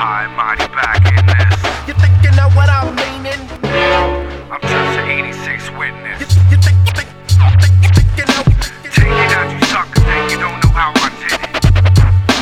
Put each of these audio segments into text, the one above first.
high and mighty back in this. You think you know what I'm meaning? I'm just an 86 witness. You, you think, think, think, think you know? Take it out, you sucker, think you don't know how I did it.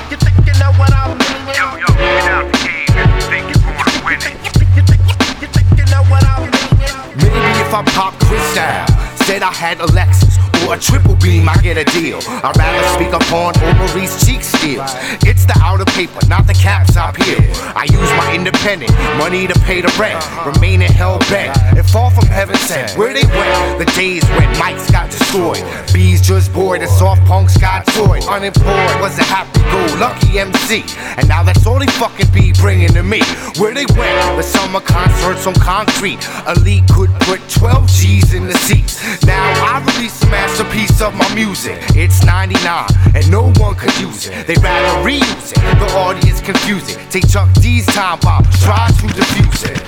You think you know what I'm meaning? Yo, yo, get out the game if you think you're gonna win it. You think, you think you know what I'm meaning? Maybe if I pop Chris down, said I had a Lexus or a triple beam, I get a deal. I'd rather speak upon Maurice Cheeks steals. It's the outer paper, not the caps I peel. I use my independent money to pay the rent, remaining hell bent and fall from heaven sent. Where they went, the days when mics got destroyed, bees just bored and soft punks got toyed. Unemployed was a happy-go-lucky MC, and now that's all they fucking be bringing to me. Where they went, the summer concerts on concrete. Elite could put 12 G's in the seats. Now I release a piece of my music. It's 99 and no one could use it. They rather reuse it. The audience confuse it. Take Chuck D's time pop, try to diffuse it.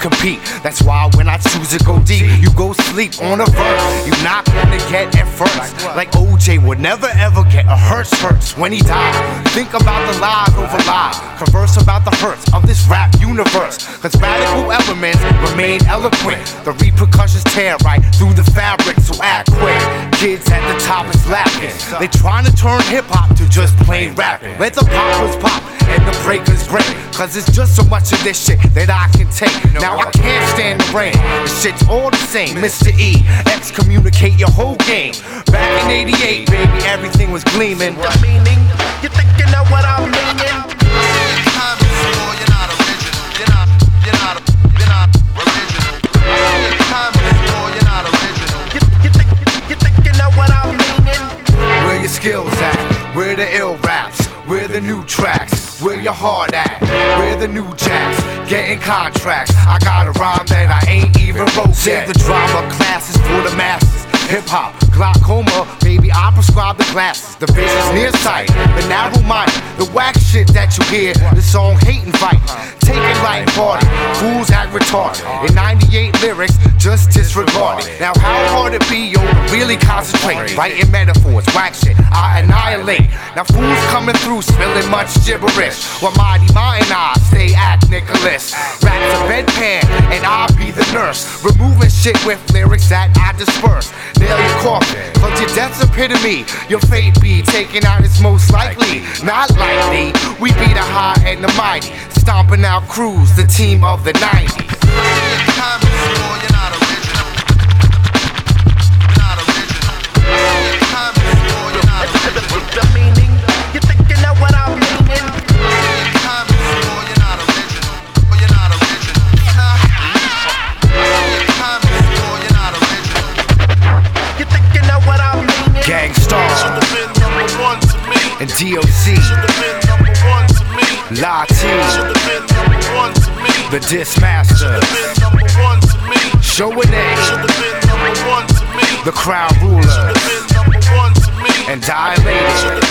Compete. That's why when I choose to go deep, you go sleep on a verse. You're not gonna get it first. Like OJ would never ever get a hurts hurts when he died. Think about the lies over lies. Converse about the hurts of this rap universe. Cause radical elements remain eloquent. The repercussions tear right through the fabric, so act quick. Kids at the top is laughing. They trying to turn hip hop to just plain rapping. Let the poppers pop and the breakers break. Cause it's just so much of this shit that I can take. Now I can't stand the rain. The shit's all the same. Mr. E, excommunicate your whole game. Back in 88, baby, everything was gleaming. The meaning? You think you know what I'm meaning? You, you think, you think you know what I'm meaning? Where your skills at? Where the ill raps? Where the new tracks? Where your heart at? Where the new jacks? Getting contracts. I got a rhyme that I ain't even wrote yet. Save the drama classes for the masses. Hip hop, glaucoma, baby, I prescribe the glasses. The vision's nearsight, the narrow mind, the whack shit that you hear. The song hate and fight. Take it light party, fools act retarded. In 98 lyrics, just disregard it. Now, how hard it be, yo, to really concentrate? Writing metaphors, whack shit, I annihilate. Now, fools coming through, spilling much gibberish. While mighty mine I stay at Nicholas. Rap's a bedpan, and I'll be the nurse. Removing shit with lyrics that I disperse. Nail your coffin, cause your death's epitome. Your fate be taken out, it's most likely. Not likely, we be the high and the mighty. Stomping out crews, the team of the 90s. And DOC, Lati, the Dismaster, Showing A, the Crown Ruler, and Dilated,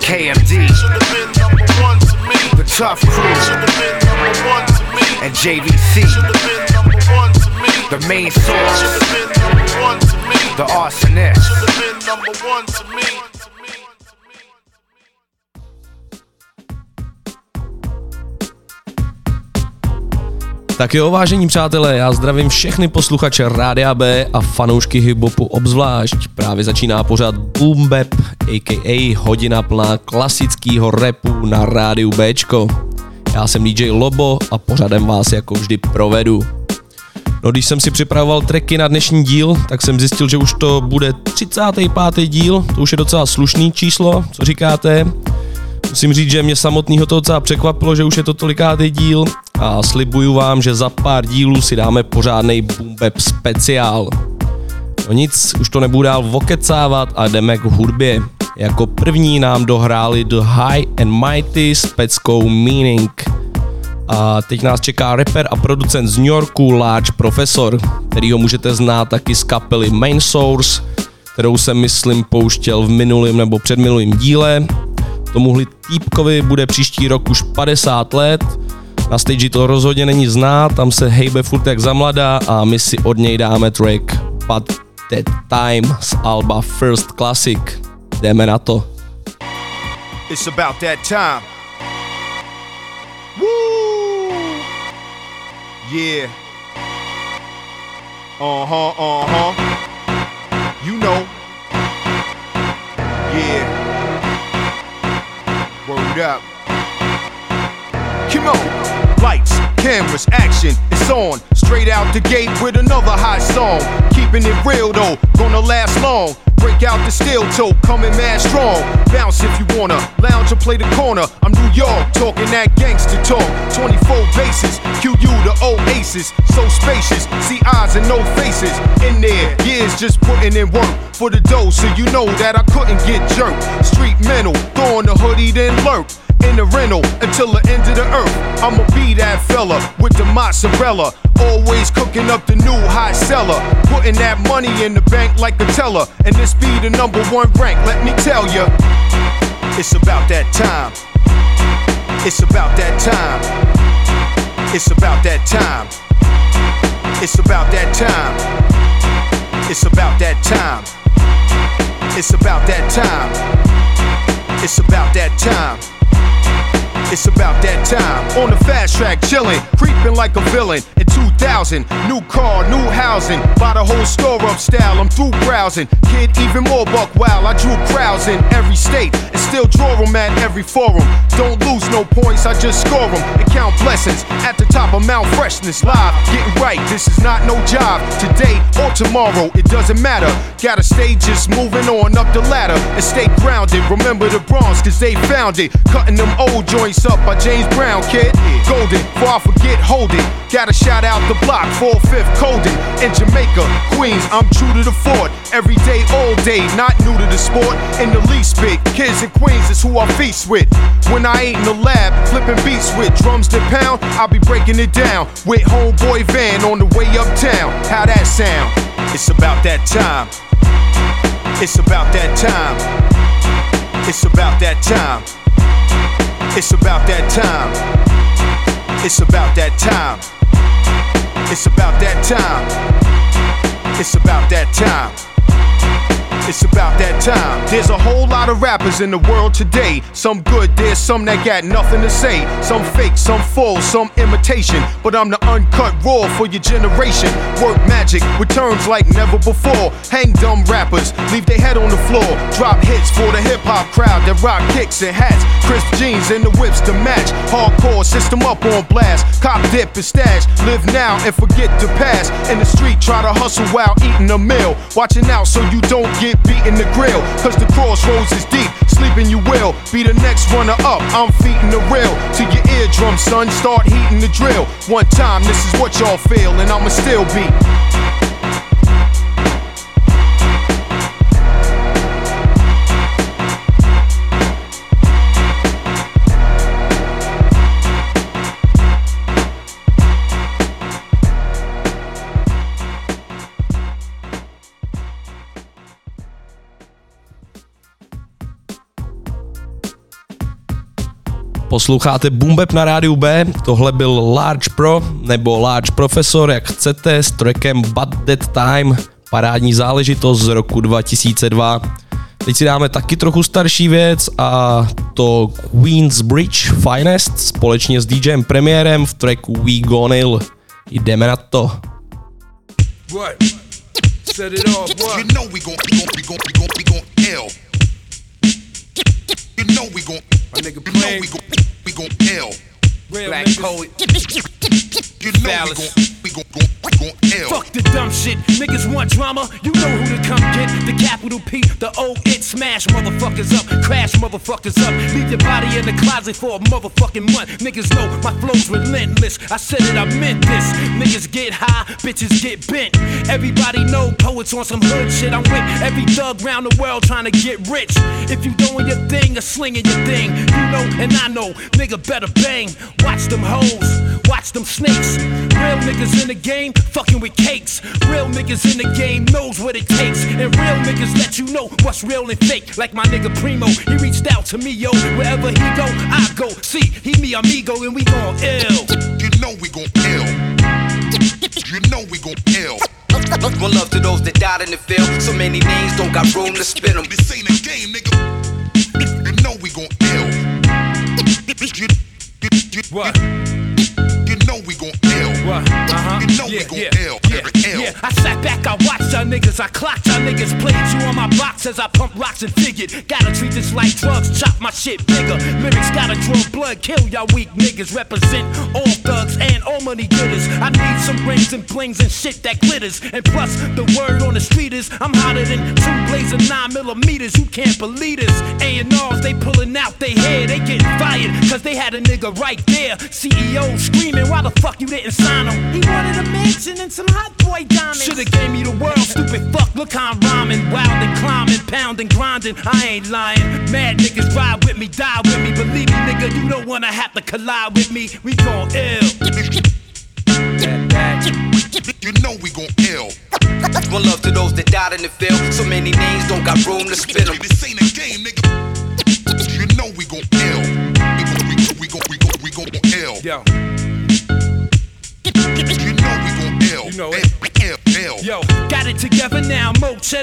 KMD, the Tuff Crew, and JVC, the main source, the arsonist. Tak jo, vážení přátelé, já zdravím všechny posluchače Rádia B a fanoušky hiphopu obzvlášť. Právě začíná pořád Boom Bap, a.k.a. hodina plná klasického rapu na rádiu Bčko. Já jsem DJ Lobo a pořadem vás jako vždy provedu. No když jsem si připravoval tracky na dnešní díl, tak jsem zjistil, že už to bude 35. díl, to už je docela slušný číslo, co říkáte? Musím říct, že mě samotného to docela překvapilo, že už je to tolikátý díl a slibuju vám, že za pár dílů si dáme pořádný bap speciál. No nic, už to nebudu dál vokecávat a jdeme k hudbě. Jako první nám dohráli The High and Mighty s peckou Meaning. A teď nás čeká rapper a producent z New Yorku Large Professor, který ho můžete znát taky z kapely Main Source, kterou jsem myslím pouštěl v minulém nebo předminulém díle. Tomuhle týpkovi bude příští rok už 50 let, na stage to rozhodně není znát, tam se hejbe furt jak zamladá a my si od něj dáme track But That Time z Alba First Classic. Jdeme na to. It's about that time. Yeah. Uh huh, uh huh. You know. Yeah. Come on. Lights, cameras, action, it's on. Straight out the gate with another hot song. Keeping it real though, gonna last long. Break out the steel toe, coming mad strong. Bounce if you wanna, lounge or play the corner. I'm New York, talking that gangster talk. 24 bases, QU the old oasis. So spacious, see eyes and no faces. In there, years just putting in work for the dough, so you know that I couldn't get jerked. Street mental, throwing the hoodie, then lurk in the rental until the end of the earth. I'ma be that fella with the mozzarella. Always cooking up the new hot seller. Putting that money in the bank like a teller. And this be the number one rank, let me tell ya. It's about that time. It's about that time. It's about that time. It's about that time. It's about that time. It's about that time. It's about that time. It's about that time. On the fast track, chillin', creeping like a villain. In 2000, new car, new housing. Buy the whole store up style. I'm through browsing. Kid, even more buck wow. I drew crowds in every state and still draw them at every forum. Don't lose no points, I just score them and count blessings. At the top of Mount Freshness, live, getting right. This is not no job. Today or tomorrow, it doesn't matter. Gotta stay just moving on up the ladder and stay grounded. Remember the Bronx, cause they found it. Cutting them old joints up by James Brown, kid. Golden, I forget, hold it. Gotta shout out the block, 4 5th Colden. In Jamaica, Queens, I'm true to the fort. Every day, all day, not new to the sport. In the least bit, kids in Queens is who I feast with. When I ain't in the lab, flipping beats with drums to pound, I'll be breaking it down. With homeboy van on the way uptown. How that sound? It's about that time. It's about that time. It's about that time. It's about that time. It's about that time. It's about that time. It's about that time. It's about that time. There's a whole lot of rappers in the world today. Some good, there's some that got nothing to say. Some fake, some full, some imitation. But I'm the uncut raw for your generation. Work magic with terms like never before. Hang dumb rappers, leave their head on the floor. Drop hits for the hip hop crowd that rock kicks and hats. Crisp jeans and the whips to match. Hardcore system up on blast. Cop dip and stash. Live now and forget the past. In the street, try to hustle while eating a meal. Watching out so you don't get beat in the grill. Cause the crossroads is deep. Sleeping you will be the next runner up. I'm feeding the real to your eardrum, son. Start heating the drill. One time, this is what y'all feel, and I'ma still be. Posloucháte Boombap na rádiu B, tohle byl Large Pro, nebo Large Professor, jak chcete, s trackem But That Time, parádní záležitost z roku 2002. Teď si dáme taky trochu starší věc a to Queen's Bridge Finest společně s DJem Premiérem v tracku We Gone Ill. Jdeme na to. What? Set it off, what? You know we gon' we gon' we gon' we gon' we gon' ill. You know we gon' My nigga you know we gon' gon' real Black niggas. poet. You know we gon' we gon' gon' ill. Fuck the dumb shit. Niggas want drama. You know who to come get. the capital P, the O, it smash motherfuckers up, crash motherfuckers up. Leave your body in the closet for a motherfucking month. Niggas know my flow's relentless. I said it, I meant this. Niggas get high, bitches get bent. Everybody know poets on some hood shit. I'm with every thug round the world trying to get rich. If you doing your thing or slinging your thing, you know and I know, nigga better bang. Watch them hoes, watch them snakes. Real niggas in the game, fucking with cakes. Real niggas in the game knows what it takes. And real niggas let you know what's real and fake. Like my nigga Primo, he reached out to me, yo. Wherever he go, I go. See, he me amigo and we gon' ill. You know we gon' ill. You know we gon' ill. One love to those that died in the field. So many names don't got room to spin them. This ain't a game, nigga. You know we gon' ill. You, you, you, What? You know we gon' ill. Uh-huh. You know yeah, we gon' yeah, ill. Yeah, yeah. I sat back, I watched y'all niggas, I clocked y'all niggas, played you on my box as I pump rocks and figured. Gotta treat this like drugs, chop my shit bigger. Lyrics gotta draw blood, kill y'all weak niggas. Represent all thugs and all money getters. I need some rings and blings and shit that glitters. And plus, the word on the street is I'm hotter than two blazing nine millimeters. You can't believe this. A&Rs, they pulling out they hair, they getting fired. Cause they had a nigga right there. CEO screaming, why the fuck you didn't sign him? He wanted a mansion and some hot boy diamonds. Shoulda gave me the world, stupid fuck. Look how I'm rhyming, wild and climbing, pounding, grinding. I ain't lying. Mad niggas ride with me, die with me. Believe me, nigga, you don't wanna have to collide with me. We gon' ill. You know we gon' ill. One love to those that died in the field. So many names don't got room to spin them.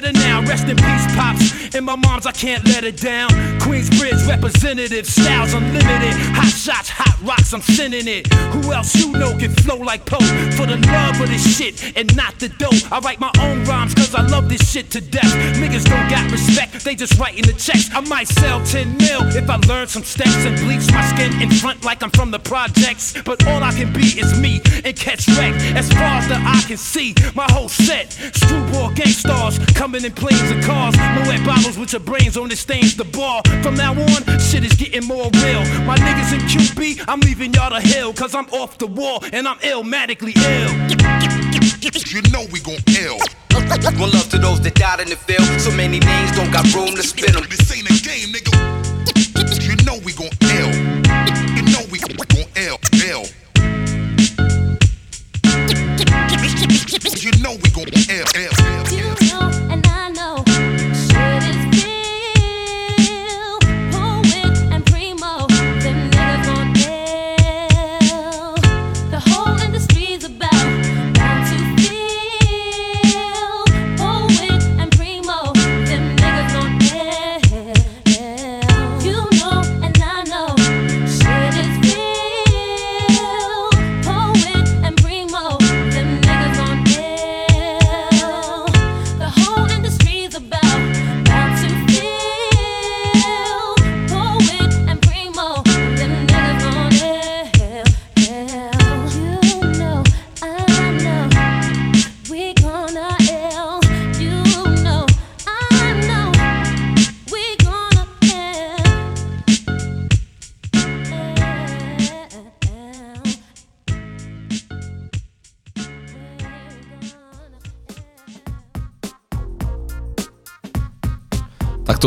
Cheddar now. Rest in peace, pops. And my mom's, I can't let it down. Queensbridge representative, styles unlimited. Hot shots, hot rocks, I'm sending it. Who else you know can flow like Poe? For the love of this shit and not the dough. I write my own rhymes cause I love this shit to death. Niggas don't got respect, they just writing the checks. I might sell 10 mil if I learn some steps and bleach my skin in front like I'm from the projects. But all I can be is me and catch wreck. As far as the eye can see, my whole set. Screwball gang stars coming in planes and cars. Moet bottles with your brains on it stains the bar. From now on, shit is getting more real. My niggas in QB, I'm leaving y'all to hell. Cause I'm off the wall and I'm illmatically ill. You know we gon' ill. One love to those that died in the field. So many names don't got room to spin them. This ain't a game, nigga.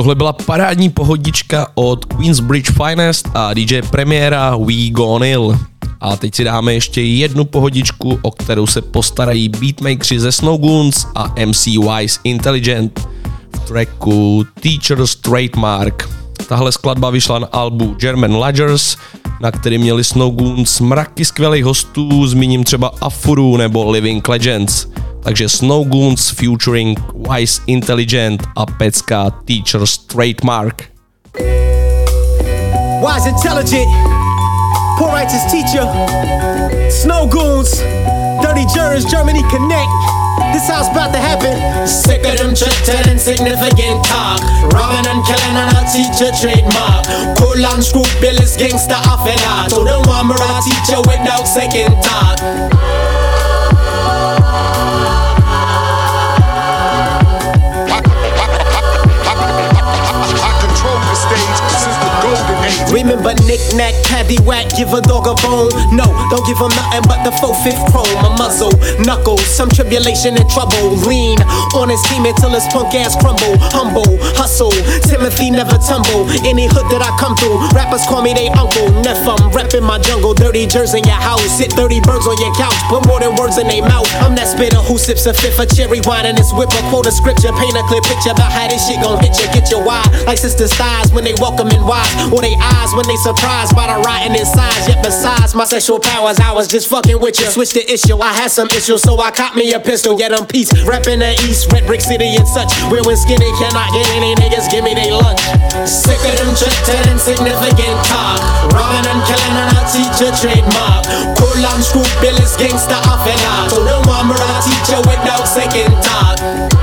Tohle byla parádní pohodička od Queensbridge Finest a DJ premiéra We Gone Ill. A teď si dáme ještě jednu pohodičku, o kterou se postarají beatmakeri ze Snowgoons a MC Wise Intelligent v tracku Teacher's Trademark. Tahle skladba vyšla na albu German Lodgers, na který měli Snowgoons mraky skvělých hostů, zmíním třeba Afuru nebo Living Legends. Takže Snowgoons featuring Wise Intelligent a pecka Teacher's Trademark. Wise intelligent, poor righteous teacher, snow goons, dirty jersey, Germany connect. This how's about to happen. Sick of them chatting insignificant talk. Robbing and killing and a teacher trademark. Cool and scrupulous gangster off and out. So don't want me a teacher without second thought. But knick-knack, paddywhack, give a dog a bone. No, don't give him nothing but the full fifth chrome. A muzzle, knuckles, some tribulation and trouble. Lean on his team until his punk ass crumble. Humble, hustle, Timothy never tumble. Any hood that I come through, rappers call me they uncle. Neff, I'm reppin' my jungle, dirty jersey in your house. Sit 30 birds on your couch, put more than words in their mouth. I'm that spitter who sips a fifth of cherry wine and his whip. A quote a scripture, paint a clear picture about how this shit gon' hit you. Get your why, like sisters' thighs when they welcome and wise, or they eyes when they surprised by the rotten inside. Yet besides my sexual powers, I was just fucking with you. Switch the issue, I had some issues, so I caught me a pistol. Yet I'm peace, reppin' the east, red brick city and such. Where when skinny cannot get any niggas, give me they lunch. Sick of them drifted insignificant talk. Robbing and killing and I'll teach a trademark. Cool and screw Billis gangsta off and on. So want me to teach you without second thought.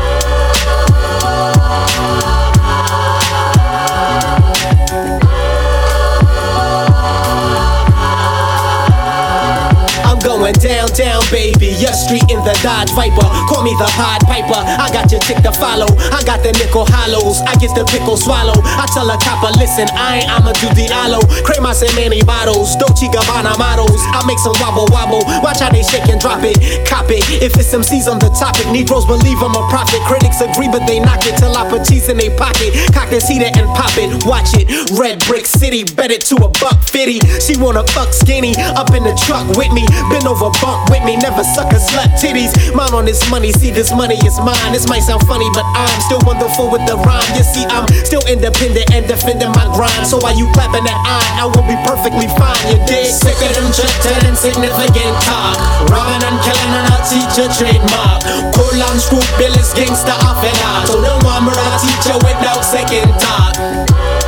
Down, baby. Your street in the Dodge Viper. Call me the Pied Piper. I got your chick to follow. I got the nickel hollows. I get the pickle swallow. I tell a copper, uh, listen, I ain't, I'ma do the aloe. Cremas and many bottles. Dolce Gabbana models. I make some wobble wobble. Watch how they shake and drop it. Cop it. If it's MCs on the topic, Negroes believe I'm a prophet. Critics agree, but they knock it till I put cheese in their pocket. Cock this heater and pop it. Watch it. Red Brick City. Bet it to a buck fifty. She wanna fuck skinny. Up in the truck with me. Been over bump with me. Never suck a slut titties. Mine on this money. See, this money is mine. This might sound funny, but I'm still wonderful with the rhyme. You see, I'm still independent and defending my grind. So while you clapping that eye, I will be perfectly fine. You dig? Sick of them drifted insignificant talk. Robbing and killing and I teach a trademark. Cool screw Billis gangsta off and on. So don't want me to teach you without second thought.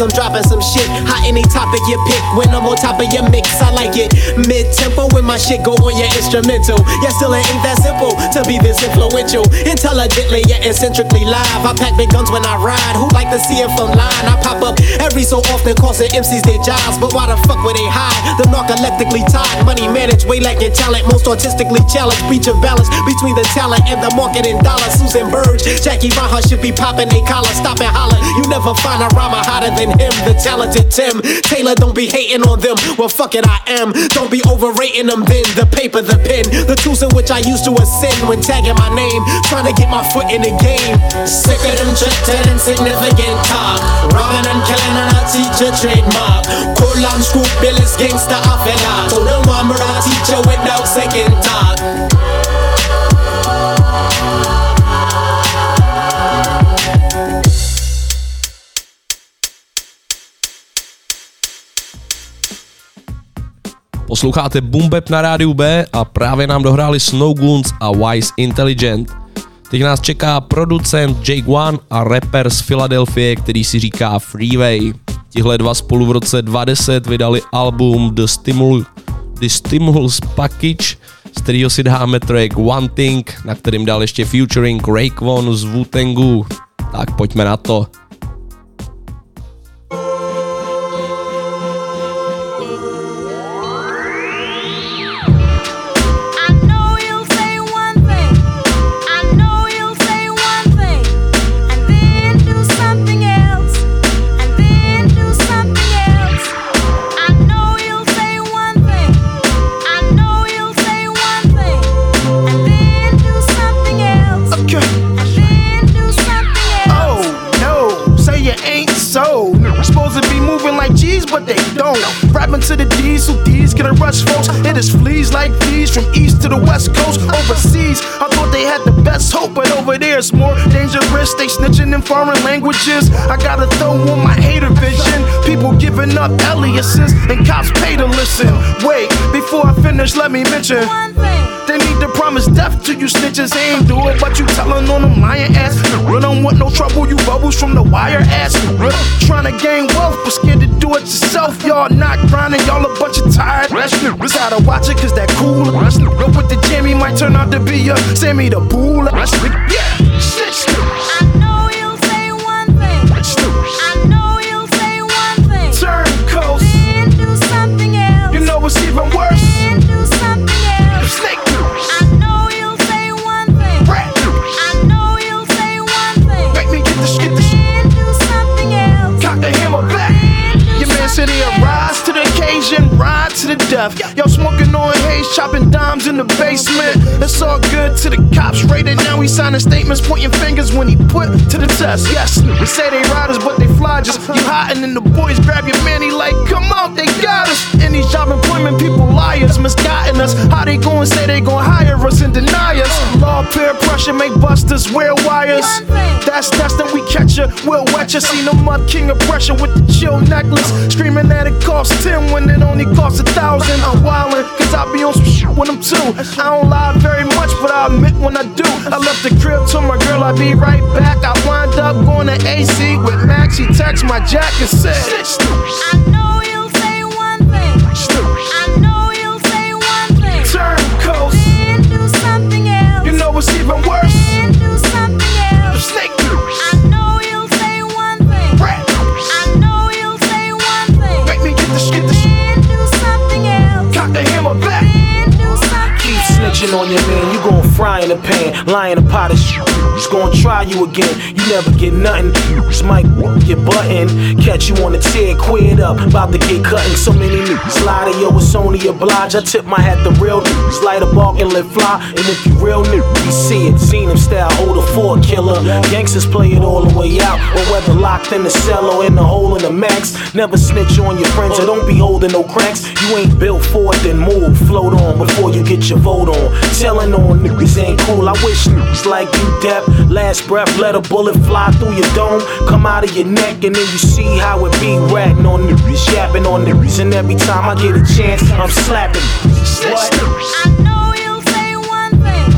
I'm dropping some shit. Hot any topic you pick, when I'm on top of your mix, I like it. Mid-tempo when my shit go on your instrumental. Yeah, still it ain't that simple to be this influential. Intelligently, yeah, eccentrically live. I pack big guns when I ride. Who like to see it from line? I pop up every so often, causing MCs their jobs. But why the fuck would they hide? The narcoleptically tied, money managed, way lacking talent, most artistically challenged. Breach of balance between the talent and the market and dollar. Susan Burge, Jackie Raha should be popping they collar. Stop and holler. You never find a rhymer hotter than him, the talented Tim. Taylor, don't be hating on them. Well, fuck it, I am. Don't be overrating them The paper, the pen, the tools in which I used to ascend when tagging my name. Trying to get my foot in the game. Sick of them drifted insignificant talk. Robbing and killing and I teach a trademark. Cool and screw Billis gangsta off and on. So don't want me to teach you without second thought. Posloucháte Bumbeb na rádiu B a právě nám dohráli Snowgoons a Wise Intelligent. Teď nás čeká producent Jake One a rapper z Filadelfie, který si říká Freeway. Tihle dva spolu v roce 2010 vydali album The Stimul, The Stimulus Package, z kterého si dáme track One Thing, na kterým dal ještě featuring Raekwon z Wu-Tangu. Tak pojďme na to. Gonna rush folks. It is fleas like fleas from east to the west coast. Overseas, I thought they had the best hope, but over there it's more dangerous. They snitching in foreign languages. I gotta throw on my hater vision. People giving up aliases, and cops pay to listen. Wait, before I finish, let me mention. One thing. They need to promise death to you snitches. They ain't do it, but you telling on them lying ass. You don't want no trouble, you bubbles from the wire ass. Trying to gain wealth, but scared to do it yourself. Y'all not grinding, y'all a bunch of tired. Gotta watch it, cause that cool. Up with the Jimmy might turn out to be a Sammy the Bull. Yeah, shit. I know to the death. Yo, smoking haze, chopping dimes in the basement. It's all good to the cops raided. Now he signing statements, pointing fingers when he put to the test. Yes, we say they riders, but they fly just you hiding and the boys grab your man. He like, come out, they got us. In these job employment, people liars, misguiding us. How they gon' say they gon' hire us and deny us? Law peer pressure make busters wear wires. That's that's then we catch ya, we'll wet ya. Seen the mud king of pressure with the chill necklace. Screaming that it costs 10 when it only costs a thousand. I'm wildin', cause I be on some shit with them too. I don't lie very much, but I admit when I do. I left the crib, told my girl I'd be right back. I wind up going to AC with Max. He text my jacket and said, I know you'll say one thing. Try you again, you never get nothing. This might get button, catch you on the tear, quit up, about to get cutting. So many niggas lie yo, it's only a oblige. I tip my hat to real niggas, light a bark and let fly. And if you real niggas, see it, seen him style, hold a four killer. Gangsters play it all the way out, or whether locked in the cell or in the hole in the max. Never snitch on your friends, or don't be holding no cracks. You ain't built for it, then move, float on before you get your vote on. Telling on niggas ain't cool. I wish niggas like you, Depp. Last breath, let a bullet fly through your dome, come out of your neck, and then you see how it be ratting on the yapping on the. And every time I get a chance, I'm slapping. What? I know you'll say one thing.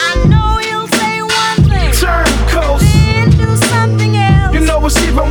I know you'll say one thing. Turn coast. Then do something else. You know what's even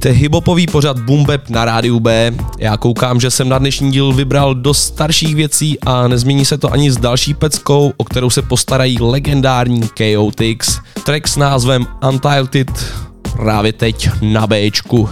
Ladíte hibopový pořad Bumbeb na rádiu B. Já koukám, že jsem na dnešní díl vybral dost starších věcí a nezmění se to ani s další peckou, o kterou se postarají legendární Chaotix. Track s názvem Untitled právě teď na Bčku.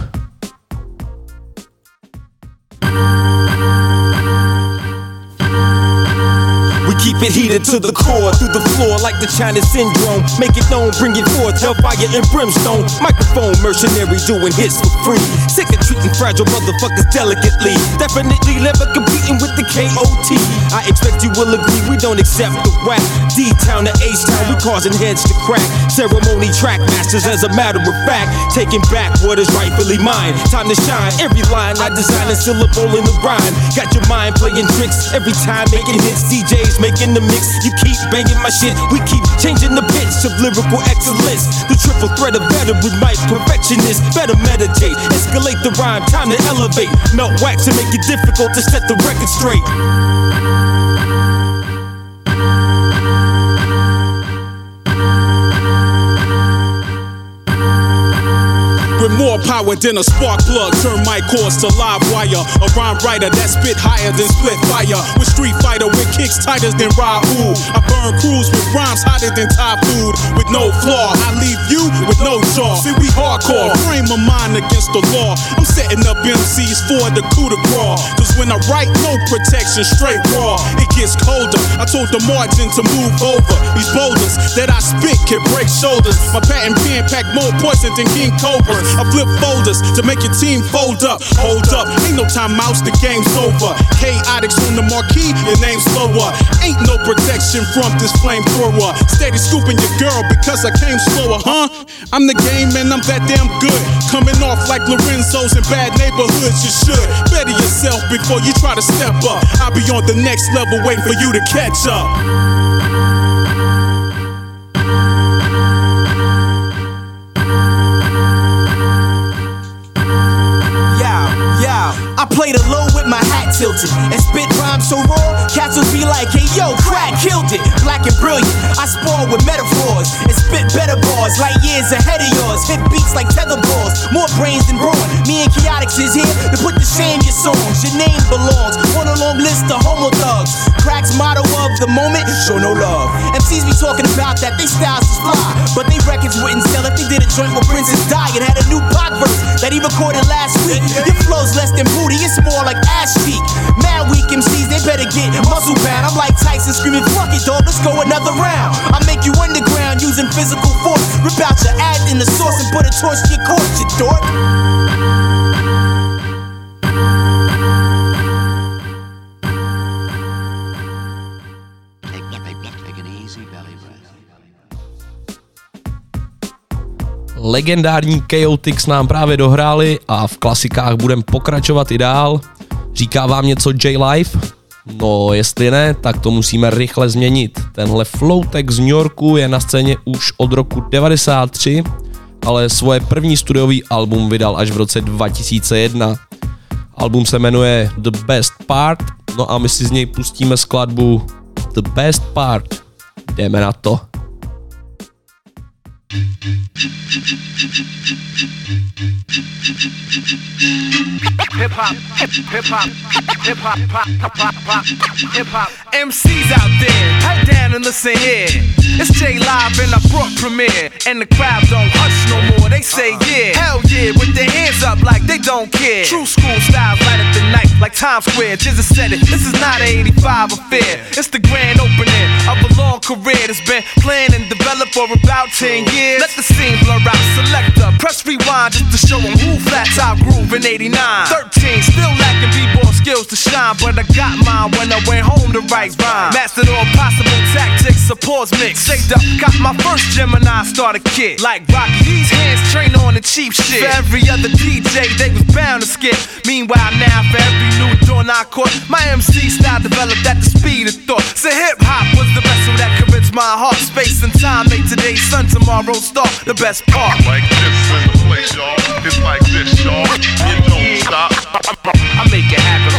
Keep it heated to the core, through the floor like the China syndrome. Make it known, bring it forth, hellfire and brimstone. Microphone mercenary doing hits for free. Sick of treating fragile motherfuckers delicately. Definitely never competing with the KOT. I expect you will agree, we don't accept the whack. D town to H town, we causing heads to crack. Ceremony track masters, as a matter of fact, taking back what is rightfully mine. Time to shine. Every line I design is still a syllable in the rhyme. Got your mind playing tricks every time making hits. DJs making the mix. You keep banging my shit. We keep changing the pitch of lyrical excellence. The triple threat of better with mic perfectionist. Better meditate, escalate the rhyme. Time to elevate. Melt wax to make it difficult to set the record straight. More power than a spark plug, turn my course to live wire. A rhyme writer that spit higher than split fire. With Street Fighter with kicks tighter than Raul. I burn crews with rhymes hotter than Thai food. With no flaw, I leave you with no jaw. See, we hardcore, frame of mind against the law. I'm setting up MCs for the coup de grace. Cause when I write, no protection, straight raw. It gets colder. I told the margin to move over. These boulders that I spit can break shoulders. My patent pen pack more poison than King Cobras. I flip folders to make your team fold up. Hold up, ain't no time mouse, the game's over. Chaotix on the marquee, your name's slower. Ain't no protection from this flamethrower. Steady scooping your girl because I came slower, huh? I'm the game and I'm that damn good. Coming off like Lorenzo's in bad neighborhoods, you should. Better yourself before you try to step up. I'll be on the next level waiting for you to catch up. Play the low my hat tilted and spit rhymes so raw, cats will be like, hey yo, crack killed it. Black and brilliant, I spar with metaphors and spit better bars like years ahead of yours. Hit beats like tether balls, more brains than brawn. Me and Chaotix is here to put the shame your songs. Your name belongs on a long list of homo thugs. Crack's motto of the moment, show no love. MCs be talking about that they styles is fly, but they records wouldn't sell if they did a joint with Princess Di and had a new Pac verse. that he recorded last week. Your flow's less than booty, it's more like ass cheek. Mad weak MCs, they better get muscle bound. I'm like Tyson screaming, fuck it, dog, let's go another round. I make you underground using physical force. Rip out your ad in the source and put a torch to your corpse, you dork. Legendární Chaotix nám právě dohráli a v klasikách budeme pokračovat i dál. Říká vám něco J-Life? No, jestli ne, tak to musíme rychle změnit. Tenhle floutek z New Yorku je na scéně už od roku 93, ale svoje první studiový album vydal až v roce 2001. Album se jmenuje The Best Part, no a my si z něj pustíme skladbu The Best Part. Jdeme na to. Hip hop, hip hip hop, hip hop, hip hop. MCs out there, head down and listen here. It's J Live and I brought Premier, and the crowd don't hush no more. They say uh-uh. yeah, hell yeah, with their hands up like they don't care. True school style, light up the night like Times Square. Jizza said it. This is not an 85 affair. It's the grand opening of a long career that's been planned and developed for about 10 years. Let the scene blur out. Selector, press rewind just to show 'em who flat top groove in 89. 13, still lacking b-ball skills to shine, but I got mine when I went home to write rhyme. Mastered all possible tactics, supports mix. Saved up, got my first Gemini starter kit. Like Rocky, these hands train on the cheap shit. For every other DJ, they was bound to skip. Meanwhile, now for every new door I caught, my MC style developed at the speed of thought. So hip hop was the vessel that could reach my heart. Space and time made today's sun, tomorrow's star. The best part. Like this in the place, y'all. It's like this, y'all. You don't stop. I make it happen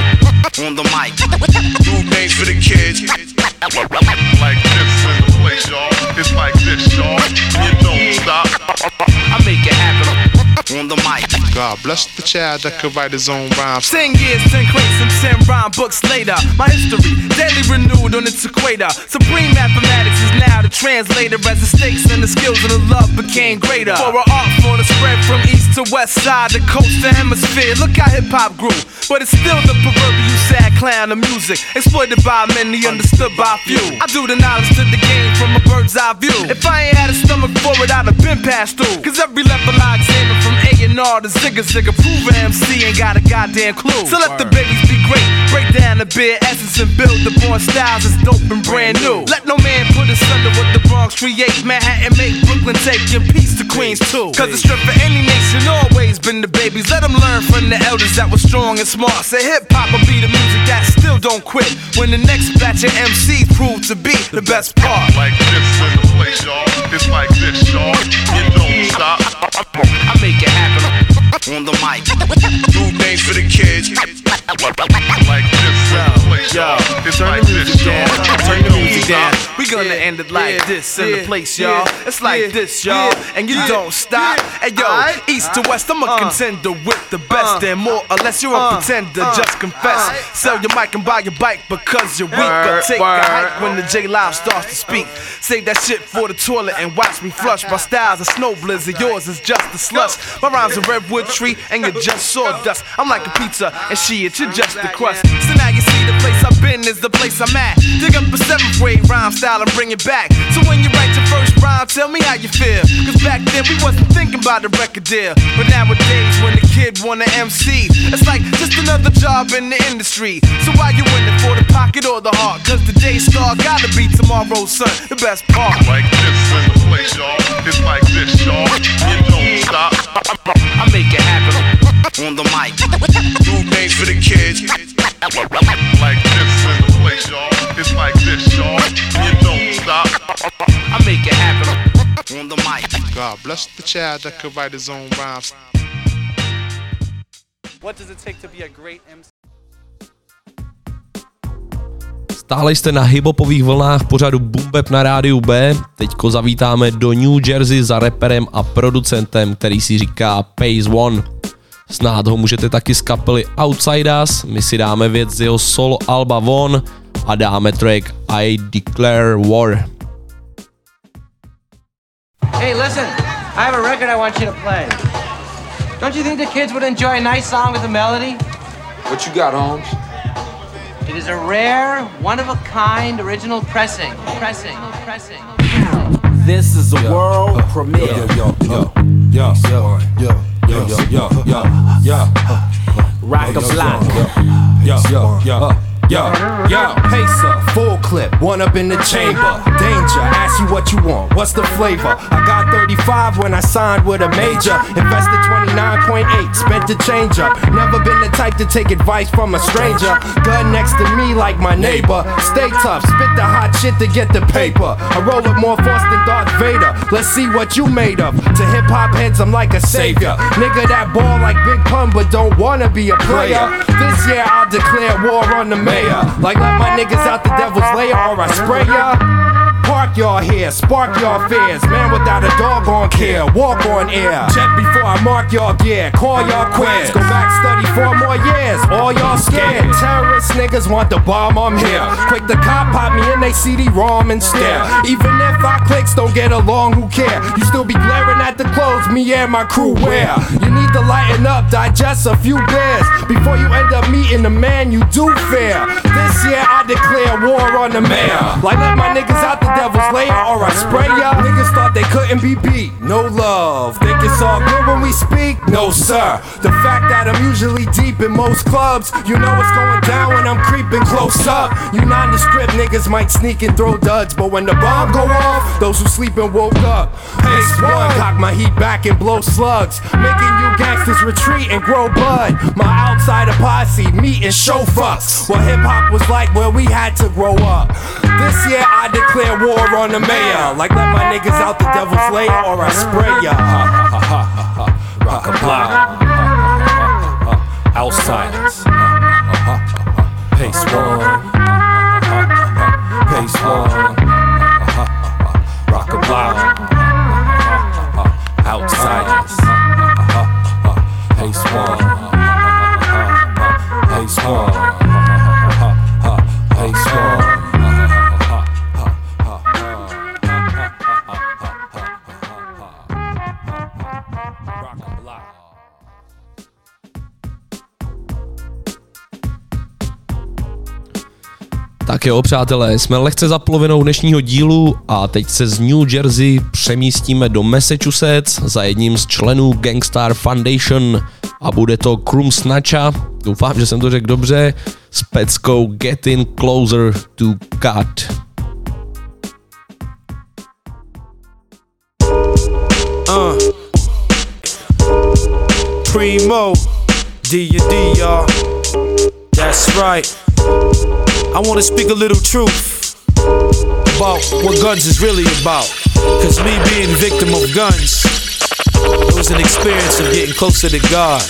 on the mic. Do things for the kids. Like this in the place, y'all. It's like this, y'all. You don't stop. I make it on the mic. God bless the child that could write his own rhymes. Ten years, ten crates, and ten rhyme books later. My history daily renewed on its equator. Supreme mathematics is now the translator as the stakes and the skills and the love became greater. For an art form to spread from east to west side, the coast to hemisphere. Look how hip hop grew, but it's still the proverbial sad clown of music, exploited by many, understood by few. I do the knowledge to the game from a bird's eye view. If I ain't had a stomach for it, I'd have been passed through. Cause every level I examine from A and R to Zigga Zigga, prove an MC ain't got a goddamn clue. So let the babies be great, break down the bare essence and build the born styles that's dope and brand new. Let no man put us under what the Bronx create. Manhattan make Brooklyn take your peace to Queens too. Cause the strength for any nation always been the babies. Let them learn from the elders that was strong and smart. Say hip hop will be the music that still don't quit. When the next batch of MCs prove to be the best part. Like this in the place, y'all. It's like this, y'all. Stop. I make it happen on the mic. Do things for the kids. Like this in the place, y'all. It's Turn like the music down. Turn the music down. Stop. Gonna end it like this in the place, y'all. It's like this, y'all. And you don't stop. Hey yo, east to west, I'm a contender with the best and more or less. You're a pretender, just confess. Sell your mic and buy your bike because you're weak. But take a hike when the J Live starts to speak. Save that shit for the toilet and watch me flush. My style's a snow blizzard, yours is just a slush. My rhymes a redwood tree and you're just sawdust. I'm like a pizza and shit, you're just the crust. So now you see the place I've been is the place I'm at. Dig up a seventh grade rhyme style and bring it back. So when you write your first rhyme, tell me how you feel. Cause back then we wasn't thinking about the record deal. But nowadays when the kid wanna MC, it's like just another job in the industry. So why you in it for the pocket or the heart? Cause the day star gotta be tomorrow's sun, the best part. Like this in the place, y'all. It's like this, y'all. You don't stop. I make it happen on the mic. Do things for the kids. Like this in the place, y'all. It's like this, y'all. You don't stop. I make it happen on the mic. God bless the child that could write his own rhymes. What does it take to be a great MC? Stále jste na hiphopových vlnách pořadu Boombap na rádiu B. Teďko zavítáme do New Jersey za reperem a producentem, který si říká Pace One. Snad ho můžete taky z kapely Outsiders, my si dáme věc z jeho solo alba Von a dáme track I Declare War. Hey, listen, I have a record I want you to play. Don't you think the kids would enjoy a nice song with a melody? What you got, Holmes? It is a rare, one of a kind original pressing. Pressing. Pressing. This is a world premiere. Yo, yo, yo, yo, yo, yo, yo, yo, yo, yo, Rock a block. yo, yo, yo, yo, yo, Pacer, full clip, one up in the chamber. Danger, ask you what you want, what's the flavor? I got 35 when I signed with a major. Invested 29.8, spent the change up. Never been the type to take advice from a stranger. Gun next to me like my neighbor. Stay tough, spit the hot shit to get the paper. I roll with more force than Darth Vader. Let's see what you made of. To hip hop heads, I'm like a savior. Nigga that ball like Big Pun, but don't wanna be a player. This year I'll declare war on the Like let my niggas out the devil's lair or I spray ya. Park y'all here, spark y'all fears. Man without a dog on care, walk on air. Check before I mark y'all gear, call y'all quits. Go back, study four more years. All y'all scared. Terrorist niggas want the bomb, I'm here. Quick the cop pop me in they CD-ROM and stare. Even if our clicks don't get along, who care? You still be glaring at the clothes me and my crew wear. You need to lighten up, digest a few beers before you end up meeting the man you do fear. This year I declare war on the mayor. Like let my niggas out the devil's lair or I spray ya. Niggas thought they couldn't be beat. No love. Think it's all good when we speak? No sir. The fact that I'm usually deep in most clubs, you know what's going down when I'm creeping close up. You nondescript niggas might sneak and throw duds, but when the bomb go off, those who sleeping woke up. Pacewon, cock my heat back and blow slugs, making you gangsters retreat and grow bud. My Outsidaz posse meet and show fucks. What hip hop was like where we had to grow up. This year I declare war on the mayor. Like let my niggas out the devil's lair or I spray ya. Ha ha Rock a block. Outsidaz. Jo, přátelé, jsme lehce za polovinou dnešního dílu a teď se z New Jersey přemístíme do Massachusetts za jedním z členů Gangstar Foundation a bude to Krum Snatcha, doufám, že jsem to řekl dobře, s peckou Getting Closer to God. Uh. Primo, D ya D y'all. That's right. I want to speak a little truth about what guns is really about. Cause me being victim of guns, it was an experience of getting closer to God.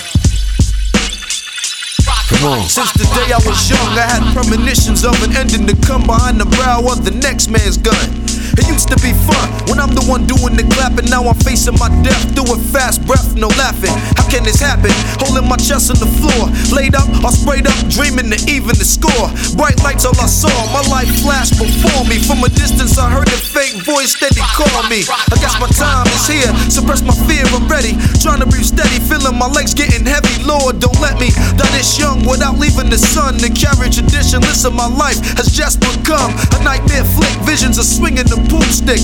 Come on. Since the day I was young, I had premonitions of an ending to come behind the brow of the next man's gun. It used to be fun when I'm the one doing the clapping. Now I'm facing my death, doing fast breath, no laughing. How can this happen? Holding my chest on the floor, laid up or sprayed up, dreaming to even the score. Bright lights, all I saw. My life flashed before me. From a distance, I heard a fake voice steady call me. I guess my time is here. Suppress my fear, I'm ready. Trying to breathe steady, feeling my legs getting heavy. Lord, don't let me die this young without leaving the sun. The carry tradition, listen, my life has just become a nightmare flick. Visions of swinging the poop stick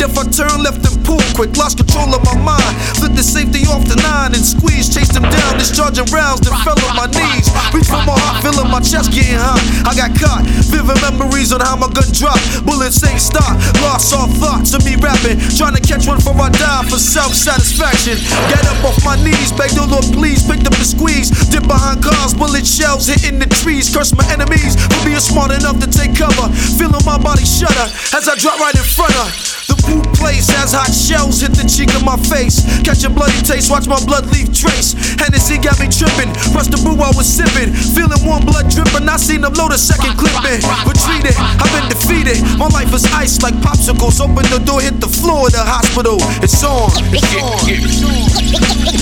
Near I turn left and pull quick. Lost control of my mind. Flipped the safety off the nine and squeezed. Chased him down, discharging rounds, then fell on my knees. Reach for my heart, feeling my chest getting hot. I got caught. Vivid memories on how my gun dropped. Bullets ain't stop. Lost all thoughts of me rapping. Trying to catch one before I die for self satisfaction. Get up off my knees, beg the Lord, please. Picked up the squeeze. Dip behind cars, bullet shells hitting the trees. Curse my enemies for being smart enough to take cover. Feeling my body shudder as I drop right in front of the boot place as hot shells hit the cheek of my face. Catch a bloody taste, watch my blood leave trace. Hennessy got me tripping, pressed the brew I was sipping. Feeling warm blood dripping, I seen them load a second clipping. Retreated, I've been defeated. My life is ice like popsicles. Open the door, hit the floor of the hospital. It's on. It's on.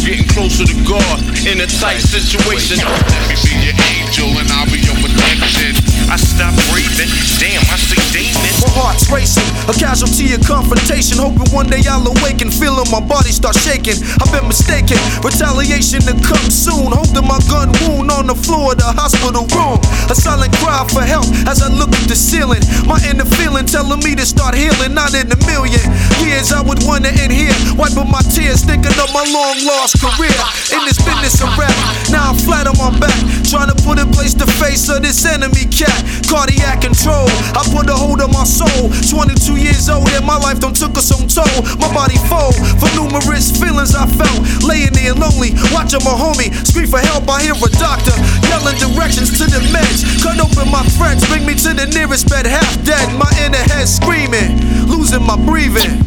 Getting closer to God in a tight situation. Let me be your angel and I'll be your protection. I stop breathing. Damn, I see demons. My heart's racing, a casualty of confrontation. Hoping one day I'll awaken, feeling my body start shaking. I've been mistaken, retaliation to come soon. Holding my gun wound on the floor of the hospital room. A silent cry for help as I look at the ceiling. My inner feeling telling me to start healing, not in a million years. I would wanna end here, wiping my tears, thinking of my long lost career in this business of rap. Now I'm flat on my back, trying to put in place the face of this enemy cat. Cardiac control, I put a hold on my soul. 22 years old, and my life done took us on toll. My body fold for numerous feelings I felt. Laying there lonely, watching my homie scream for help. I hear a doctor yelling directions to the meds. Cut open my friends, bring me to the nearest bed, half dead. My inner head screaming, losing my breathing.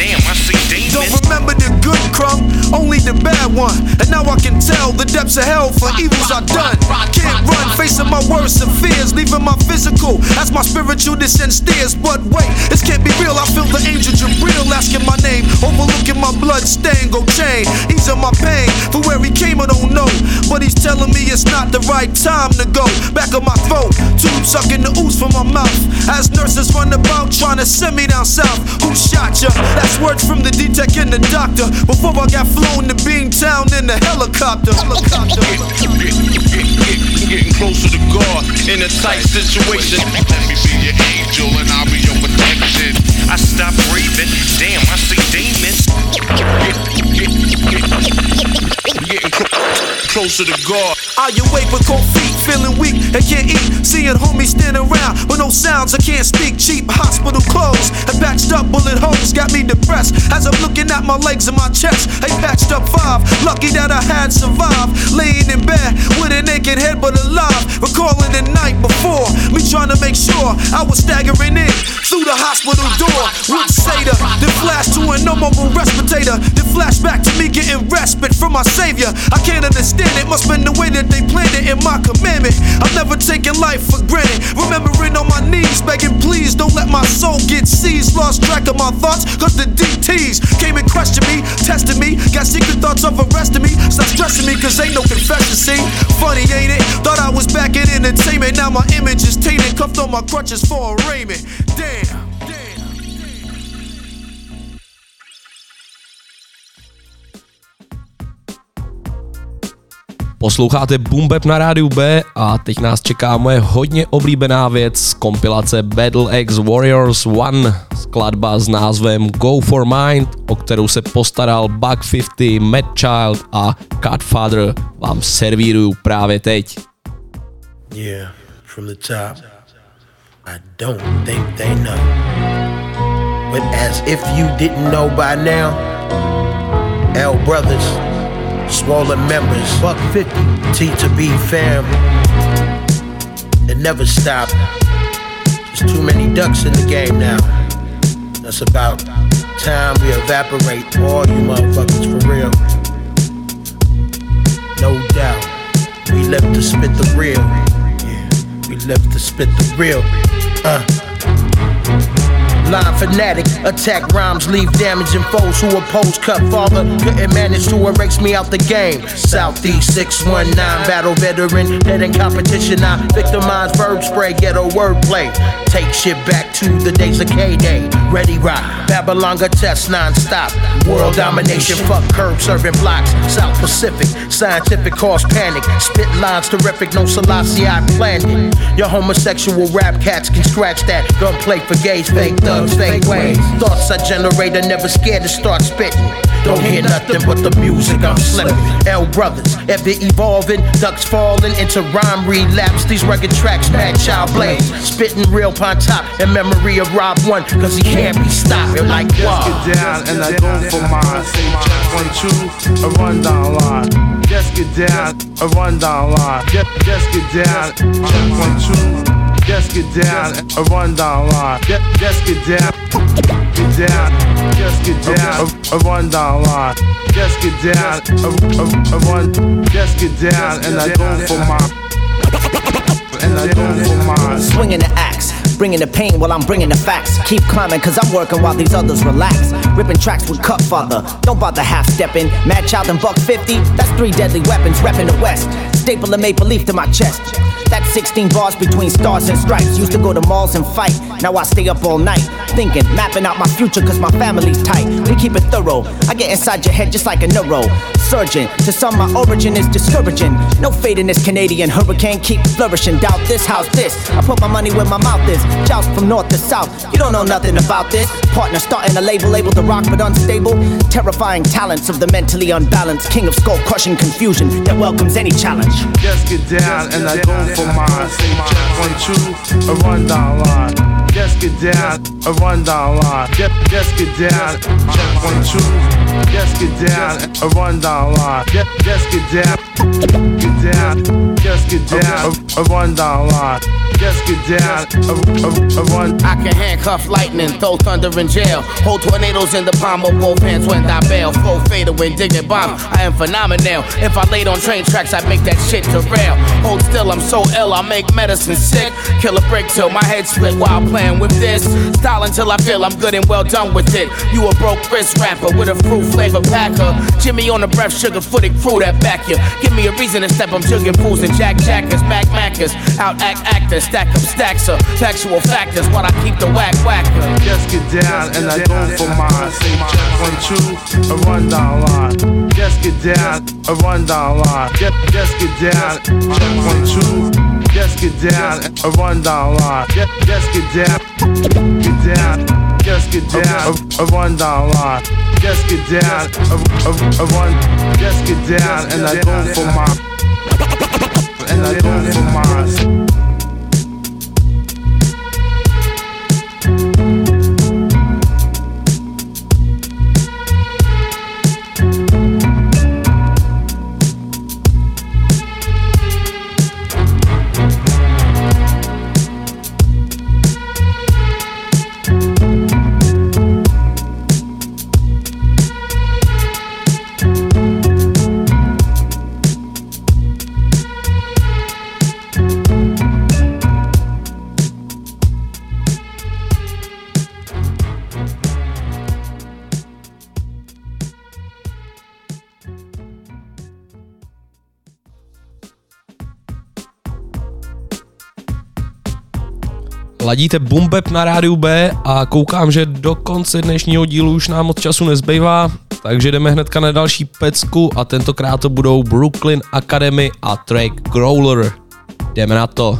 Damn, I see demons. Don't remember the good crumb, only the bad one. And now I can tell the depths of hell for evils I've done. Can't run, facing my worst of fears, leaving my physical That's my spiritual descent steers. But wait, this can't be real. I feel the angel Jabril asking my name, overlooking my blood stain, go chain, easing my pain. For where he came, I don't know, but he's telling me it's not the right time to go. Back of my throat, tube sucking the ooze from my mouth. As nurses run about trying to send me down south. Who shot ya? That's words from the D-Tech and the doctor. Before I got flown to Beantown in the helicopter. helicopter. Getting closer to God in a tight situation. Let me be your angel and I'll be your protection. I stop breathing. Damn, I see demons. Getting closer to God. I awake with cold feet, feeling weak and can't eat. Seeing homies standing around with no sounds, I can't speak. Cheap hospital clothes and patched up bullet holes got me depressed. As I'm looking at my legs and my chest, I patched up five. Lucky that I had survived. Laying in bed with a naked head but alive. Recalling the night before, me trying to make sure I was staggering in through the hospital door. Say the then flash to a no mobile respirator. Then flash back to me getting respite from my savior. I can't understand it, must been the way that they planned it in my commandment. I'm never taking life for granted. Remembering on my knees, begging, please don't let my soul get seized. Lost track of my thoughts, cause the DTs came and questioned me, tested me. Got secret thoughts of arresting me. Stop stressing me, cause ain't no confession. See, funny, ain't it? Thought I was back in entertainment. Now my image is tainted, cuffed on my crutches for arraignment. Damn. Posloucháte Bap na rádiu B a teď nás čeká moje hodně oblíbená věc z kompilace Battle X Warriors 1, skladba s názvem Go for Mind, o kterou se postaral Bug 50, Mad Child a Godfather vám servíruju právě teď. Yeah, from the top. I don't think they know. But as if you didn't know by now, L Brothers, swollen members, Buck 50, T to B fam. It never stop. There's too many ducks in the game now. That's about time we evaporate all you motherfuckers for real. No doubt. We live to spit the real. Yeah, we live to spit the real. Uh. Fanatic, attack rhymes, leave damaging foes who oppose. Cut father, couldn't manage to erase me out the game. Southeast 619, battle veteran, dead in competition. I victimize verb spray, ghetto wordplay. Take shit back to the days of K Day. Ready rock, Babylon test non-stop. World domination, fuck curb serving blocks. South Pacific, scientific cause panic. Spit lines terrific, no Selassie, I planned it. Your homosexual rap cats can scratch that. Gunplay for gays, fake thugs, fake ways. Thoughts I generate are never scared to start spitting. Don't hear nothing but the music I'm slipping. L brothers, ever evolving, ducks falling into rhyme relapse. These rugged tracks, match our blaze. Spitting real pon top in memory of Rob One, cause he can't be stopped. Like wow. Get down and I go for mine. One two, a rundown line. Just get down, a rundown line. Just, just get down, check one two. Just get down, a rundown line. Just, get down, get down, just get down, a, rundown line. Just get down, a, run, just get down, and I go for mine. And I go for mine. Swinging the axe, Bringing the pain while I'm bringing the facts. Keep climbing cause I'm working while these others relax. Ripping tracks with Cut Father. Don't bother half stepping. Mad Child and Buck 50. That's three deadly weapons repping the West. Staple of maple leaf to my chest. That's 16 bars between stars and stripes. Used to go to malls and fight. Now I stay up all night. Thinking, mapping out my future cause my family's tight. We keep it thorough. I get inside your head just like a neuro. Surgeon. To some, my origin is discouraging. No fate in this Canadian hurricane. Keep flourishing. Doubt this, house this. I put my money where my mouth is. Joust from north to south. You don't know nothing about this. Partner starting a label, able to rock but unstable. Terrifying talents of the mentally unbalanced. King of skull crushing confusion that welcomes any challenge. Just get down and I go for mine. Check one, two, a rundown line. Just get down, a rundown line. Just, just get down, check one, two. Just get down, a rundown line. Just, just get down, get down, just get down, a, rundown line. Just get down, a, a, a run. I can handcuff lightning, throw thunder in jail. Hold tornadoes in the palm of both hands when I bail. Flow fatal when digging bomb. I am phenomenal. If I laid on train tracks, I make that shit derail. Hold still, I'm so ill, I make medicine sick. Kill a brick till my head split while playing with this. Style until I feel I'm good and well done with it. You a broke wrist rapper with a fruit flavor packer. Jimmy on the breath, sugar footed crew that back you. Give me a reason to step, I'm jugging fools and jack jackers, Mac Mackers. Out act actors, stack up stacks of factual factors while I keep the whack whacker. Just get down and I go for mine. Say check one, two, a rundown line. Just get down, a rundown line. Just, just get down, check one, two. Just get down, a rundown line. Just, get down, get down. Just get down, a, rundown line. Just get down, a, run. Just get down and I go for mine. And I go for mine. Ladíte Bumbeb na rádiu B a koukám, že do konce dnešního dílu už nám moc času nezbývá, takže jdeme hnedka na další pecku a tentokrát to budou Brooklyn Academy a track Growler. Jdeme na to.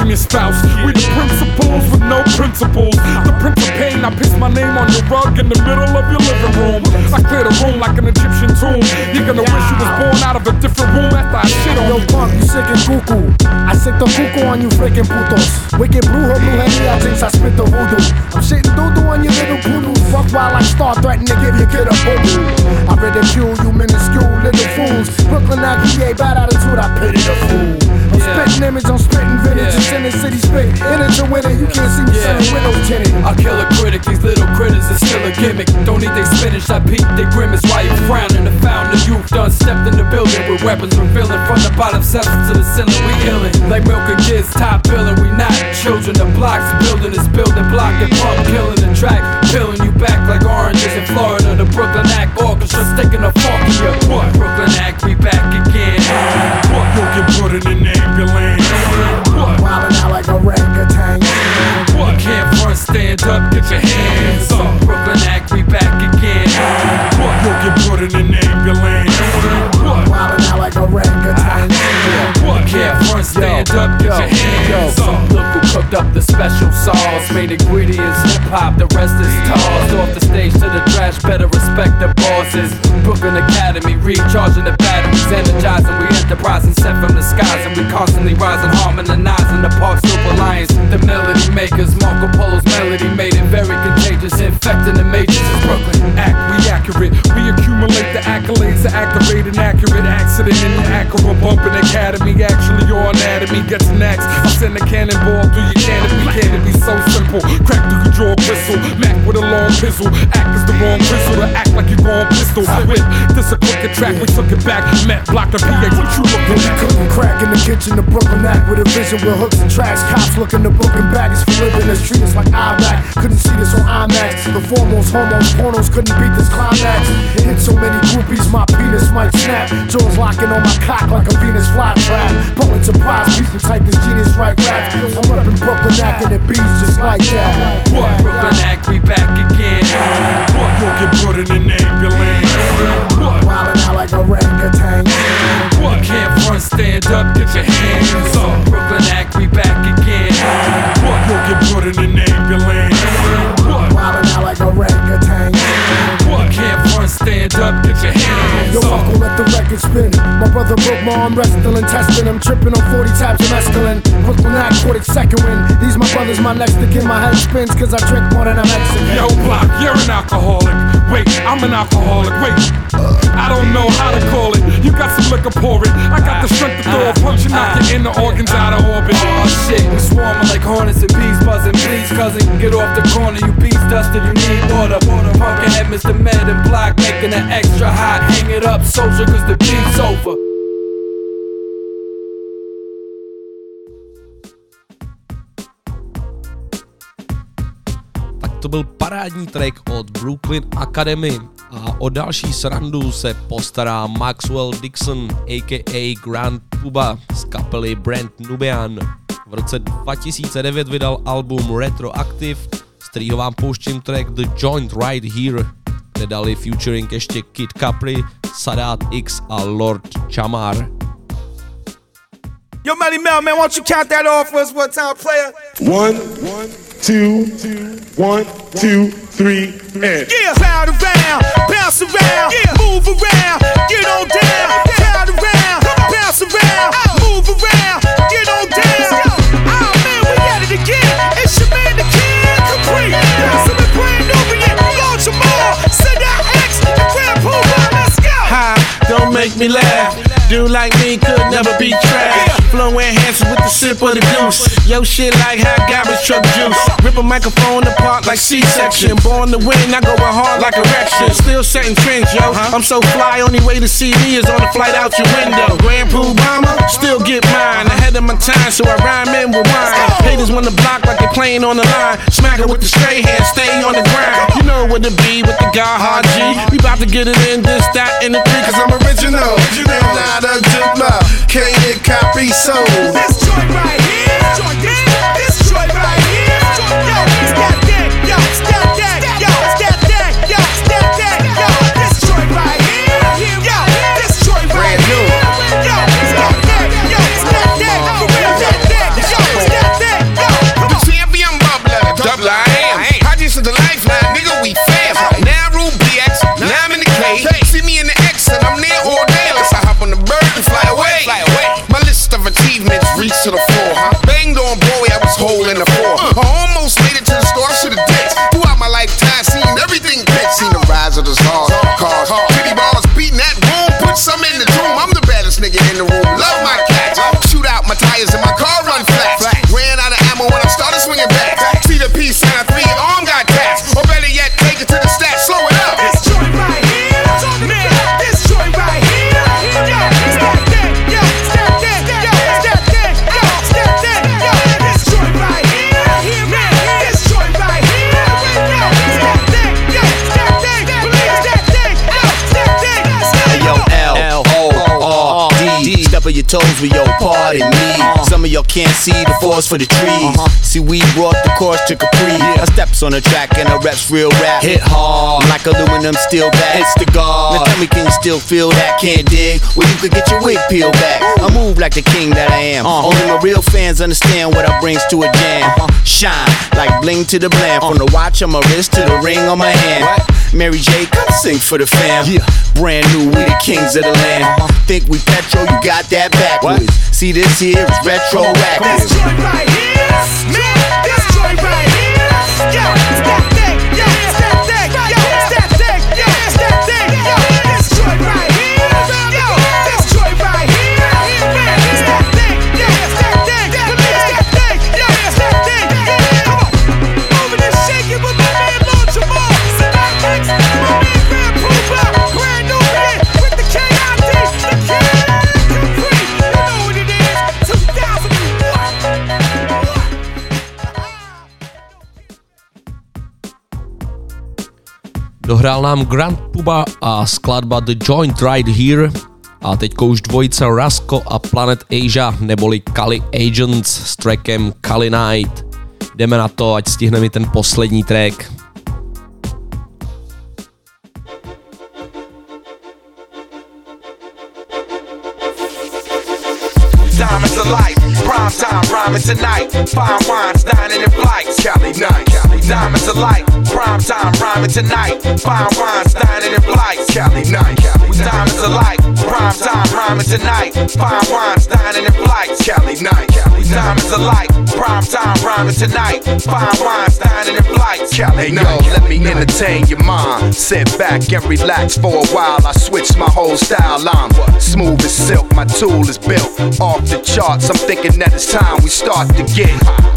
In your spouse. We the principals with no principles. The Prince of Pain, I piss my name on your rug in the middle of your living room. I clear the room like an Egyptian tomb. You're gonna wish you was born out of a different room after I shit on Yo, you. punk, you sick and cuckoo. I sick the cuckoo on you freaking putos. Wicked brujo, blue henny, I think I spit the voodoo. I'm shitting doo-doo on your little poodoo. Fuck while I start threatening to give your kid a boo I ridicule you minuscule little fools. Brooklyn IPA, bad attitude, I pity the fool. I'm spitting image, I'm spitting vintage. Yeah. It's in the city spit. In it to win it, you can't see me Yeah. windows tinted. I kill a critic, these little critters is still a gimmick. Don't need they spinach, I peep they grimace. Why you frowning? The fountain of youth done stepped in the building with weapons revealing from the bottom steps to the ceiling. We illin' like milking kids, top billing. We not children. The blocks building is building block and pump killing the track, peeling you back like oranges in Florida. The Brooklyn Act Orchestra sticking a fork in your what? Brooklyn Act, we back again. What? You'll get put in an ambulance. What? Wildin' out like orangutan. What? Can't front, stand up, get your hands up. Brooklyn Act, we back again. What? You'll get put in an ambulance. What? Wildin' out like orangutan. What? Can't front, stand up, get your hands yo, up. look who cooked up the special sauce. Main ingredients hip hop, the rest is tossed off the stage to the trash. Better respect the bosses. Brooklyn Academy, recharging the batteries, energizing. We enterprising, sent from the skies, and we constantly rising, harmonizing the Park Slope Alliance. The melody makers, Marco Polo's melody made it very contagious, infecting the majors. It's Brooklyn. Act, we accurate. We accumulate the accolades to activate an accurate accident in the Acura bumping academy. Actually, your anatomy gets next. I send a cannonball through your canopy. Can it be so simple? Crack through your jaw bristle. Mac with a long pistol. Act is the wrong pistol to act like you going pistol. Whip. This a quicker track. We took it back. Met block the PA. What you looking at? Cooking crack in the kitchen, the Brooklyn act with a vision with hooks and tracks. Cops looking to broken baggage for living. Let's treat us like Iraq. Couldn't see this on IMAX. The foremost hormones, pornos couldn't beat this climax. Hit so many groupies, my penis might snap. Jaws locking on my cock like a Venus flytrap. Pulling surprise people type this genius right rap. I'm up in Brooklyn acting the beats just like that. What? Brooklyn Act, we back again. What? You'll get put in an ambulance. Wildin' out like a orangutan. What? Can't front, stand up, get your hands up. Brooklyn Act, we back again. What? You'll get put in an ambulance. What? Wildin' out like orangutan. What? Can't front, stand up, get your hands Yo, up. uncle, let the record spin. My brother broke my arm wrestling, testing. I'm tripping on 40 tabs of mescaline. Brooklyn act, quarter second win. These my brothers, my next to My head spins, cause I drink more than I'm Mexican. Yo, Block, you're an alcoholic. Wait, I'm an alcoholic. Wait, I don't know how to call it. You got some liquor, pour it. I got the strength to throw a punch and knock your inner organs out of orbit. Oh shit, we swarming like hornets and bees buzzing. Please, cousin, get off the corner. You bees dusted, you need water. Punk ahead, Mr. Med and Block, making it extra hot. Hang it up, soldier, cause the beat's over. To byl parádní track od Brooklyn Academy a o další srandu se postará Maxwell Dixon aka Grand Puba z kapely Brand Nubian. V roce 2009 vydal album Retroactive, z kterého vám pouštím track The Joint Right Here, kde dali featuring ještě Kid Capri, Sadat X a Lord Chamar. Yo, Melly Mel, man, why don't you count that off for us one time, player? One, two, one, two, three, and. Yeah, crowd around, bounce around, move around, get on down. Crowd around, bounce around, move around, get on down. Oh man, we at it again. It's your man, the kid, Capri. Bouncing with brand Nubian, Lord Jamar, send out X, the Grand let's go. Ha, don't make me laugh. Dude like me could never be trash. Flow enhancer with the sip of the deuce. Yo, shit like hot garbage truck juice. Rip a microphone apart like C-section. Born to win, I go hard like a erection. Still setting trends, yo. I'm so fly, only way to see me is on the flight out your window. Grand Obama, still get mine. Ahead of my time, so I rhyme in with wine. Haters wanna block like they playing on the line. Smack it with the straight hand, stay on the ground. You know what it be with the guy hard G. We about to get it in, this, that, and the three, cause I'm original. You know not a diplo. Can't get copy sold. This joint right here, joint to the floor. Banged on Broadway, I was holding the floor. I almost made it to the store, I should've dipped. Throughout my lifetime, seen everything pitch. Seen the rise of the stars, toes with yo, pardon me. Some of y'all can't see the forest for the trees. Uh-huh. See, we brought the course to Capri. I steps on the track and the reps real rap. Hit hard like aluminum steel bat. Hits the guard. Now tell me, can you still feel that? Can't dig? Well, you could get your wig peeled back. I move like the king that I am. Uh-huh. Only my real fans understand what I brings to a jam. Uh-huh. Shine like bling to the bland. From the watch on my wrist to the ring on my hand. Mary J, come sing for the fam. Brand new, we the kings of the land. Think we petro, you got that backwards. See this here is retroactive. This joint right here, man, this joint right here, yo, it's that thing, yo, Dohrál nám Grand Puba a skladba The Joint Right Here a teďko už dvojice Rasko a Planet Asia neboli Kali Agents s trackem Kali Night. Jdeme na to, ať stihneme ten poslední track. Diamonds of light, prime time rhyming tonight. Fine wines, dining in flights. Cali night. Diamonds of light, prime time rhyming tonight. Fine wines, dining in flights. Cali night. Diamonds of light, prime time rhyming tonight. Fine wines, dining in flights. Cali night. Diamonds of light, prime time rhyming tonight. Fine wines, dining in flights. Cali Hey yo, let me entertain your mind. Sit back and relax for a while. I switch my whole style. I'm smooth as silk. My tool is built off the charts. I'm thinking that it's time we start to get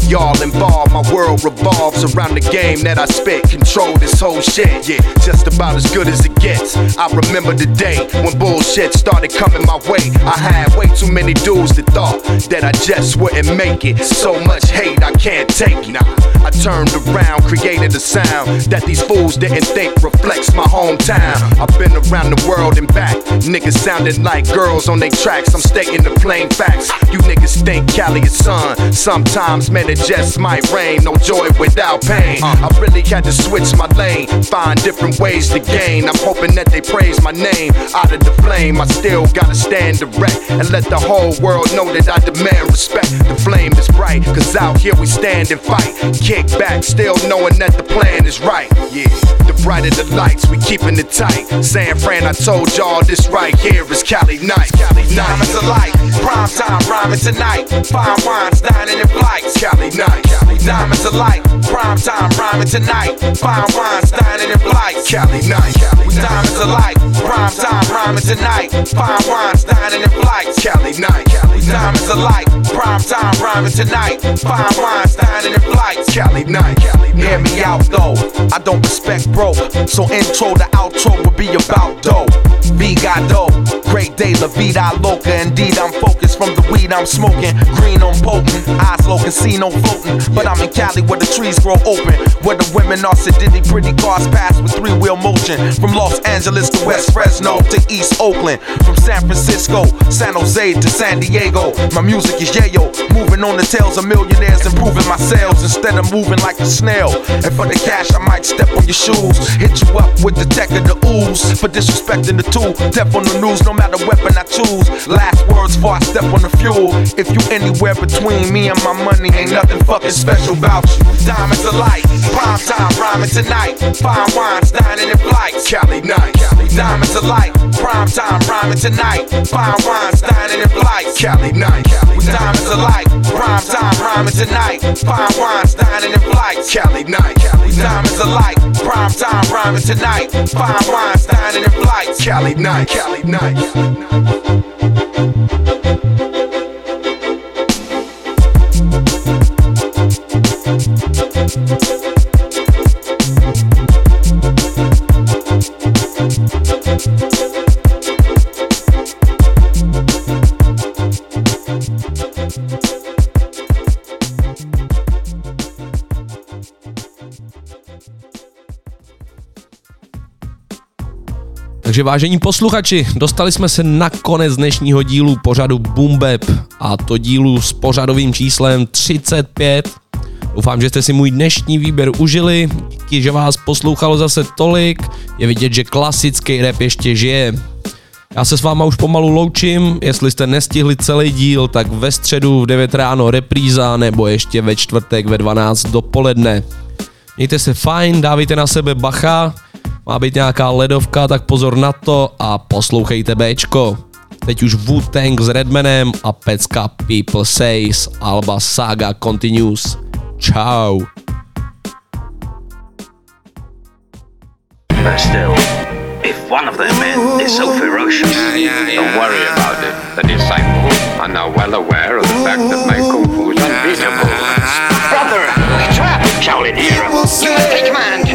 y'all involved. My world revolves around the game that I spit. Control this whole shit. Yeah, just about as good as it gets. I remember the day when bullshit started coming my way. I had way too many dudes that thought that I just wouldn't make it. So much hate I can't take. Nah, I turned around, created a sound that these fools didn't think reflects my hometown. I've been around the world and back. Niggas sounding like girls on their tracks. I'm stating the plain facts. You niggas think Cali is sun. Sometimes, man, it just might rain. No joy without pain. Uh. I really had to switch my lane, find different ways to gain. I'm hoping that they praise my name out of the flame. I still gotta stand direct and let the whole world know that I demand respect. The flame is bright, cause out here we stand and fight. Kick back, still knowing that the plan is right. Yeah, the brighter the lights, we keeping it tight. San Fran, I told y'all this right here is Cali night. Cali night. Diamonds of light, prime time rhyming tonight. Fine wines, dining in flights. Cali night. Cali Diamonds of light, prime time rhyming tonight. Fine wines, dining in flights. Cali night. Diamonds of light, prime time rhyming tonight. Fine wines, dining in flights. Cali night. Diamonds of light, prime time rhyming tonight. Fine wines, dining in flights. Cali night. Hear me out though, I don't respect broke. So intro to outro will be about dough. Vigado, great day, la vida loca. Indeed, I'm focused from the weed I'm smoking. Green on potent, eyes low, casino floating. But I'm in Cali where the trees grow open. Where the women are sedity, pretty cars pass with three wheel motion. From Los Angeles to West Fresno to East Oakland. From San Francisco, San Jose to San Diego. My music is yayo, moving on the tails of millionaires, improving my sales instead of moving like a snail. And for the cash, I might step on your shoes, hit you up with the tech of the ooze. For disrespecting the tool, death on the news, no matter weapon I choose. Last words before I step on the fuel. If you anywhere between me and my money, ain't nothing fucking special about you. Diamonds of light, prime time rhyming tonight. Fine wines, dining in flights. Cali night. Diamonds of light, prime time rhyming tonight. Fine wines, dining in flights. Cali night. Diamonds of light, prime time rhyming tonight. Fine wines, dining in flights. Cali night. Diamonds of light, prime time rhyming tonight. Fine wines, dining in flights. Cali night. Cali night. Takže vážení posluchači, dostali jsme se na konec dnešního dílu pořadu Boombap a to dílu s pořadovým číslem 35. Doufám, že jste si můj dnešní výběr užili, díky, že vás poslouchalo zase tolik, je vidět, že klasický rap ještě žije. Já se s váma už pomalu loučím, jestli jste nestihli celý díl, tak ve středu v 9 ráno repríza nebo ještě ve čtvrtek ve 12 dopoledne. Mějte se fajn, dávejte na sebe bacha, má být nějaká ledovka, tak pozor na to a poslouchejte Bčko. Teď už Wu-Tang s Redmanem a pecka People Says, Alba Saga Continues. Ciao. Still, if one of their men is so ferocious, don't worry about it. The disciples are now well aware of the fact that my kung fu is unbeatable. Brother, we trap Shaolin here. You must take command.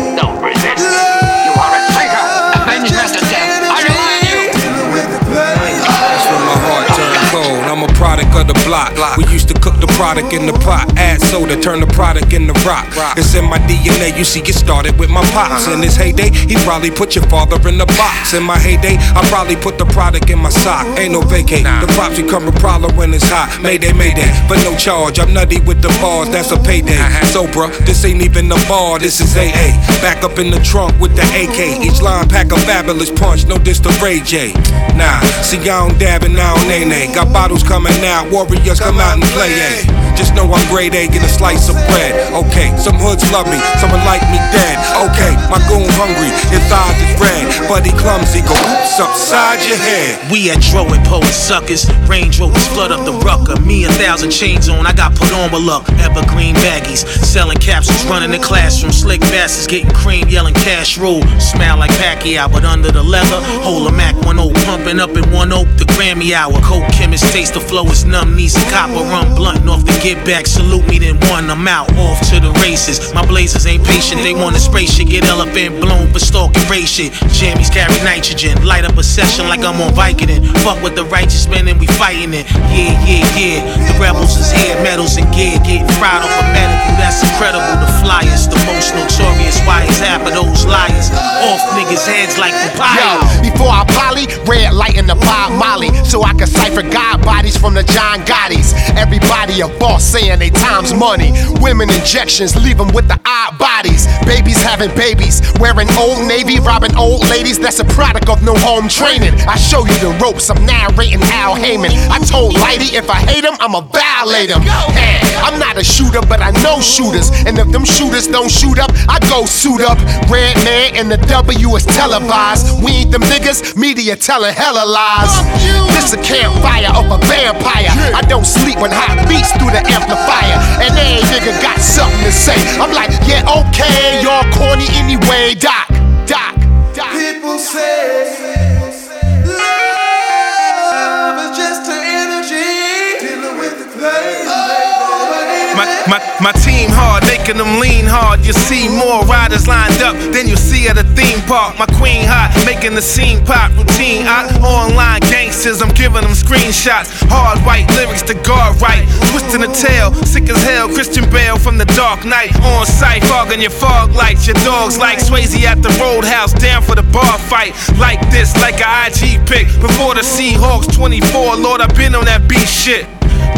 Of the block. We used to cook the product in the pot, add soda, turn the product into rock. It's in my DNA. You see, it started with my pops. In his heyday, he probably put your father in the box. In my heyday, I probably put the product in my sock. Ain't no vacate. The props become a problem when it's hot. Mayday, mayday, but no charge. I'm nutty with the bars. That's a payday. So, bruh, this ain't even a bar. This is AA. Back up in the trunk with the AK. Each line pack a fabulous punch. No diss to Ray J. Nah, see, I don't dab and I don't nay nay. Got bottles coming out. Warriors come out and play. A. Just know I'm grade A, get a slice of bread. Okay, some hoods love me, someone like me dead. Okay, my goon hungry, his eyes is red, he clumsy. Go oops upside your head. We at Dro and Poet Suckers. Range Rovers flood up the rucker. Me a thousand chains on, I got put on with luck. Evergreen baggies, selling capsules, running the classroom. Slick bastards getting cream, yelling cash rule. Smell like Pacquiao, but under the leather. Hold a Mac 1 0, pumping up in one oak, the Grammy hour. Coke chemist taste the flow is numb, knees and copper rum blunt off the get back. Salute me, then one, I'm out, off to the races. My blazers ain't patient, they wanna spray shit, get elephant blown for stalking race shit. Jammies carry nitrogen, light up a session like I'm on Vicodin. Fuck with the righteous men and we fighting it. Yeah, yeah, yeah. The rebels is here, medals and gear, getting fried off a medical. That's incredible. The flyers, the most notorious. Why is half of those liars off niggas' heads like papaya? Yo, before I poly, red light in the Bob Molly, so I can cipher God bodies from the John Gottis. Everybody a boss saying they time's money. Women injections leave them with the bodies. Babies having babies, wearing old navy, robbing old ladies. That's a product of no home training. I show you the ropes, I'm narrating Al Heyman. I told Lighty if I hate him, I'ma violate him. Hey, I'm not a shooter, but I know shooters. And if them shooters don't shoot up, I go suit up. Redman and the W is televised. We ain't them niggas, media telling hella lies. This a campfire of a vampire. I don't sleep when hot beats through the amplifier. And every nigga got something to say. I'm like, yeah, okay, y'all corny anyway. Doc, doc, doc. People say My, my, team hard, making them lean hard. You see more riders lined up than you see at a theme park. My queen hot, making the scene pop. Routine out, online gangsters, I'm giving them screenshots. Hard white lyrics to guard right. Twisting the tail, sick as hell. Christian Bale from the Dark Knight. On site, fogging your fog lights. Your dogs like Swayze at the roadhouse, down for the bar fight. Like this, like a IG pick. Before the Seahawks 24, Lord, I've been on that beat shit.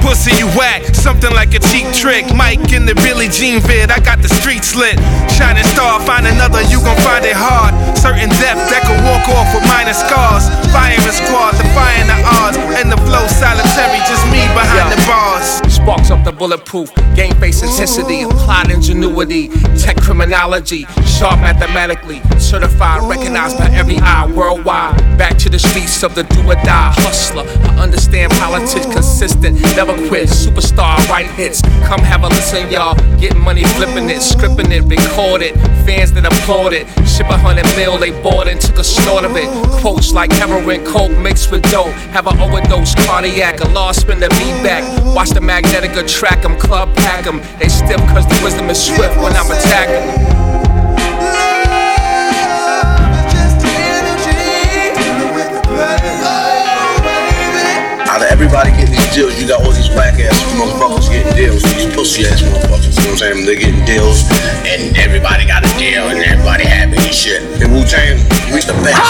Pussy, you whack, something like a cheap trick. Mike in the Billie Jean vid, I got the streets lit. Shining star, find another, you gon' find it hard. Certain depth that can walk off with minor scars. Firing squad, defying the odds. And the flow solitary, just me behind the bars. Sparks up the bulletproof, game face intensity, applied ingenuity, tech criminology, sharp mathematically, certified, recognized by every eye worldwide. Back to the streets of the do or die hustler. I understand politics, consistent, never quit, superstar, write hits. Come have a listen, y'all. Getting money, flipping it, scripting it, record it. Fans that applaud it, ship a hundred mil, they bought and took a snort of it. Quotes like heroin, coke mixed with dope. Have an overdose, cardiac, a lost spin the beat back. Watch the magnetic track 'em, club pack 'em. They stiff cause the wisdom is swift when I'm attacking 'em. Out of everybody getting these deals, you got all these whack ass motherfuckers getting deals. These pussy ass motherfuckers. You know what I'm saying? They're getting deals, and everybody got a deal, and everybody happy and shit. In Wu Tang, we the best.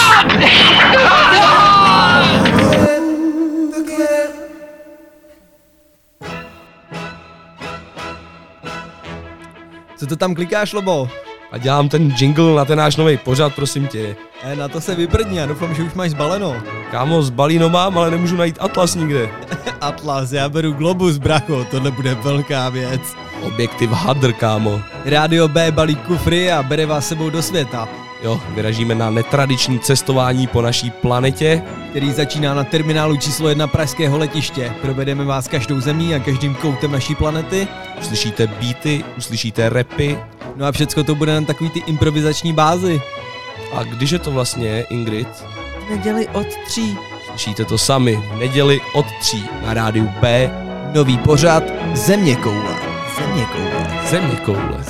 Co to tam klikáš, Lobo? A dělám ten jingle na ten náš nový pořad, prosím tě. E, na to se vyprdni, já doufám, že už máš zbaleno. Kámo, z balíno mám, ale nemůžu najít Atlas nikde. Atlas, já beru Globus, bracho, tohle bude velká věc. Objektiv Hadr, kámo. Rádio B balí kufry a bere vás sebou do světa. Jo, vyražíme na netradiční cestování po naší planetě, který začíná na terminálu číslo 1 Pražského letiště. Provedeme vás každou zemí a každým koutem naší planety. Uslyšíte beaty, uslyšíte rapy. No a všecko to bude na takový ty improvizační bázi. A když je to vlastně, Ingrid? V neděli od tří. Slyšíte to sami, v neděli od tří na rádiu B. Nový pořad Země koule. Země koule. Země koule.